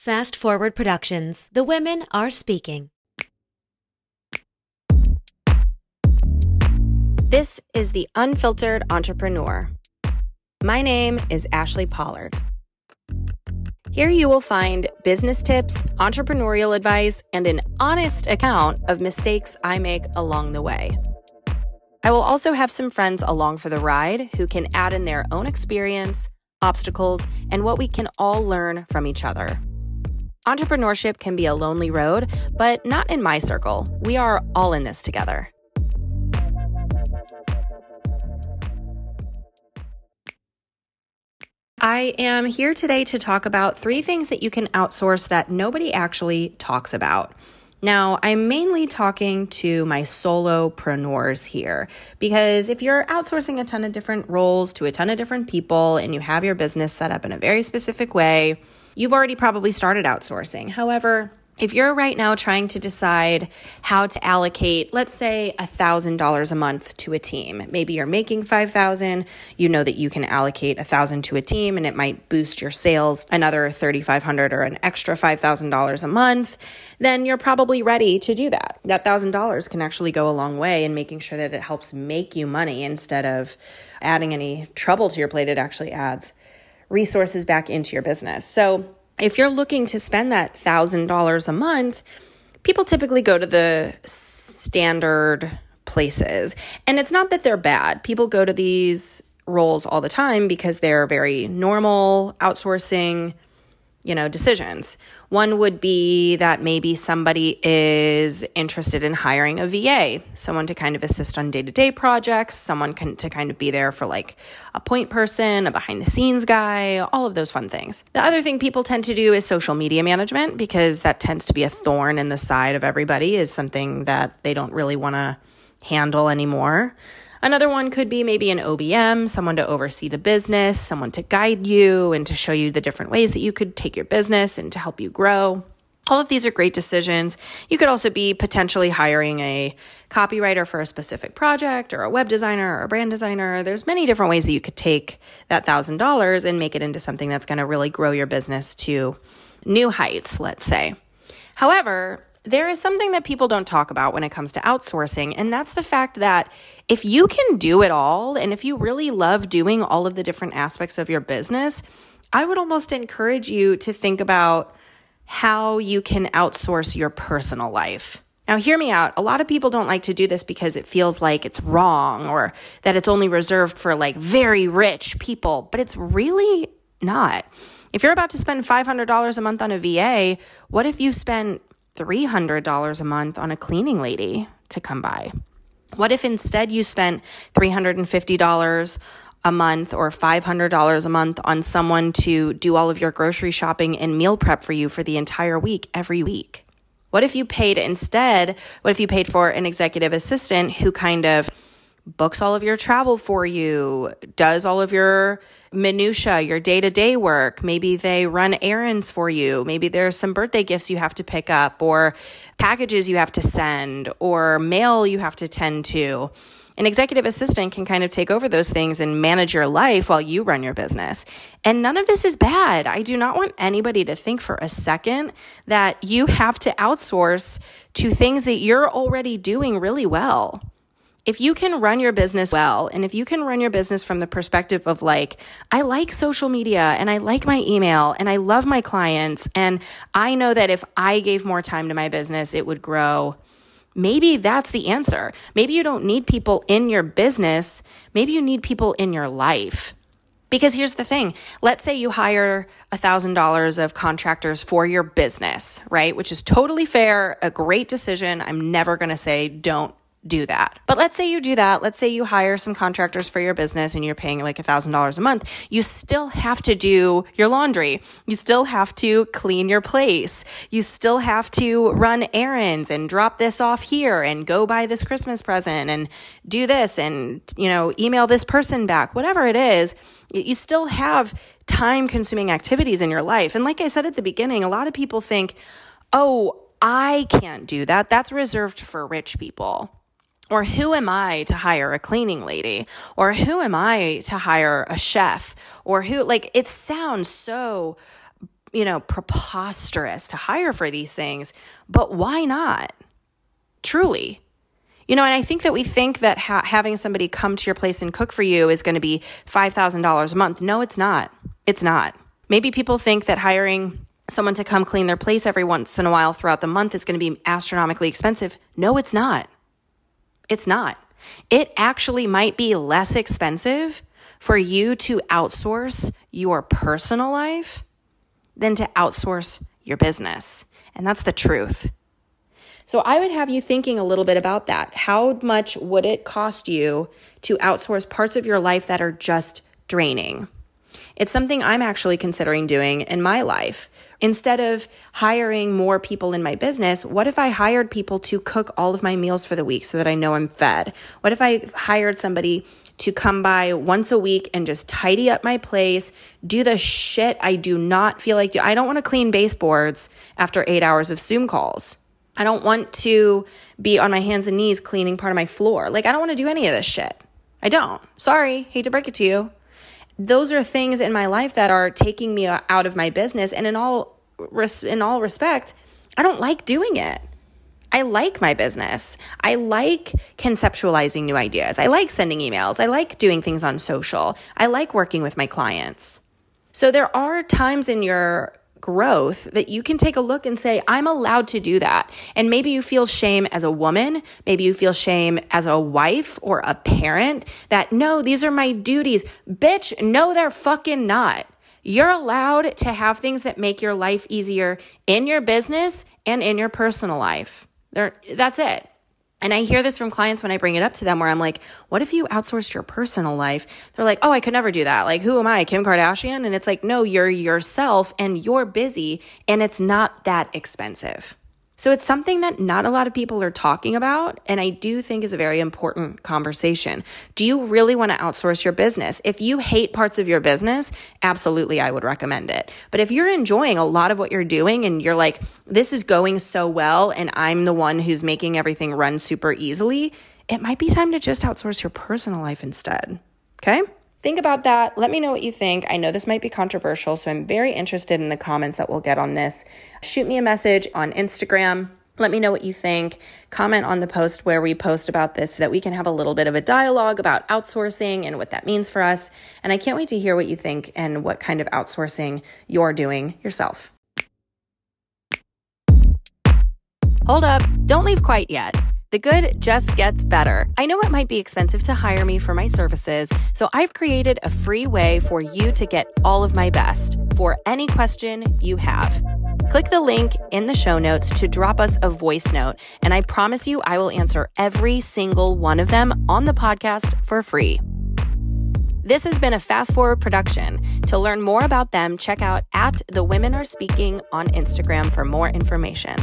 Fast Forward Productions. The women are speaking. This is The Unfiltered Entrepreneur. My name is Ashli Pollard. Here you will find business tips, entrepreneurial advice, and an honest account of mistakes I make along the way. I will also have some friends along for the ride who can add in their own experience, obstacles, and what we can all learn from each other. Entrepreneurship can be a lonely road, but not in my circle. We are all in this together. I am here today to talk about three things that you can outsource that nobody actually talks about. Now, I'm mainly talking to my solopreneurs here because if you're outsourcing a ton of different roles to a ton of different people and you have your business set up in a very specific way, you've already probably started outsourcing. However, if you're right now trying to decide how to allocate, let's say $1,000 a month to a team, maybe you're making 5,000, you know that you can allocate 1,000 to a team and it might boost your sales another 3,500 or an extra $5,000 a month, then you're probably ready to do that. That $1,000 can actually go a long way in making sure that it helps make you money instead of adding any trouble to your plate. It actually adds resources back into your business. So, if you're looking to spend that $1,000 a month, people typically go to the standard places. And it's not that they're bad. People go to these roles all the time because they're very normal outsourcing you know, decisions. One would be that maybe somebody is interested in hiring a VA, someone to kind of assist on day to day projects, someone can, to kind of be there for like a point person, a behind the scenes guy, all of those fun things. The other thing people tend to do is social media management because that tends to be a thorn in the side of everybody, is something that they don't really want to handle anymore. Another one could be maybe an OBM, someone to oversee the business, someone to guide you and to show you the different ways that you could take your business and to help you grow. All of these are great decisions. You could also be potentially hiring a copywriter for a specific project or a web designer or a brand designer. There's many different ways that you could take that $1000 and make it into something that's going to really grow your business to new heights, let's say. However, there is something that people don't talk about when it comes to outsourcing, and that's the fact that if you can do it all, and if you really love doing all of the different aspects of your business, I would almost encourage you to think about how you can outsource your personal life. Now, hear me out. A lot of people don't like to do this because it feels like it's wrong or that it's only reserved for like very rich people, but it's really not. If you're about to spend $500 a month on a VA, what if you spend $300 a month on a cleaning lady to come by? What if instead you spent $350 a month or $500 a month on someone to do all of your grocery shopping and meal prep for you for the entire week every week? What if you paid instead, what if you paid for an executive assistant who kind of books all of your travel for you, does all of your minutia, your day-to-day work. Maybe they run errands for you. Maybe there's some birthday gifts you have to pick up or packages you have to send or mail you have to tend to. An executive assistant can kind of take over those things and manage your life while you run your business. And none of this is bad. I do not want anybody to think for a second that you have to outsource to things that you're already doing really well if you can run your business well, and if you can run your business from the perspective of like, I like social media and I like my email and I love my clients, and I know that if I gave more time to my business, it would grow. Maybe that's the answer. Maybe you don't need people in your business. Maybe you need people in your life. Because here's the thing let's say you hire $1,000 of contractors for your business, right? Which is totally fair, a great decision. I'm never going to say don't do that. But let's say you do that. Let's say you hire some contractors for your business and you're paying like $1,000 a month. You still have to do your laundry. You still have to clean your place. You still have to run errands and drop this off here and go buy this Christmas present and do this and, you know, email this person back, whatever it is. You still have time consuming activities in your life. And like I said at the beginning, a lot of people think, oh, I can't do that. That's reserved for rich people. Or who am I to hire a cleaning lady? Or who am I to hire a chef? Or who, like, it sounds so you know, preposterous to hire for these things, but why not? Truly. You know, and I think that we think that ha- having somebody come to your place and cook for you is going to be $5,000 a month. No, it's not. It's not. Maybe people think that hiring someone to come clean their place every once in a while throughout the month is going to be astronomically expensive. No, it's not. It's not. It actually might be less expensive for you to outsource your personal life than to outsource your business. And that's the truth. So I would have you thinking a little bit about that. How much would it cost you to outsource parts of your life that are just draining? It's something I'm actually considering doing in my life. Instead of hiring more people in my business, what if I hired people to cook all of my meals for the week so that I know I'm fed? What if I hired somebody to come by once a week and just tidy up my place, do the shit I do not feel like do. I don't want to clean baseboards after 8 hours of Zoom calls. I don't want to be on my hands and knees cleaning part of my floor. Like I don't want to do any of this shit. I don't. Sorry, hate to break it to you those are things in my life that are taking me out of my business. And in all in all respect i don't like doing it. I like my business. I like conceptualizing new ideas. I like sending emails. I like doing things on social. I like working with my clients. So there are times in your growth that you can take a look and say, I'm allowed to do that. And maybe you feel shame as a woman. Maybe you feel shame as a wife or a parent that no, these are my duties. Bitch, no, they're fucking not. You're allowed to have things that make your life easier in your business and in your personal life. There, that's it. And I hear this from clients when I bring it up to them where I'm like, what if you outsourced your personal life? They're like, oh, I could never do that. Like, who am I, Kim Kardashian? And it's like, no, you're yourself and you're busy and it's not that expensive. So it's something that not a lot of people are talking about. And I do think is a very important conversation. Do you really want to outsource your business? If you hate parts of your business, absolutely, I would recommend it. But if you're enjoying a lot of what you're doing and you're like, this is going so well, and I'm the one who's making everything run super easily, it might be time to just outsource your personal life instead. Okay? Think about that. Let me know what you think. I know this might be controversial, so I'm very interested in the comments that we'll get on this. Shoot me a message on Instagram. Let me know what you think. Comment on the post where we post about this so that we can have a little bit of a dialogue about outsourcing and what that means for us. And I can't wait to hear what you think and what kind of outsourcing you're doing yourself. Hold up, don't leave quite yet. The good just gets better. I know it might be expensive to hire me for my services, so I've created a free way for you to get all of my best for any question you have. Click the link in the show notes to drop us a voice note, and I promise you I will answer every single one of them on the podcast for free. This has been a fast forward production. To learn more about them, check out at the women are speaking on Instagram for more information.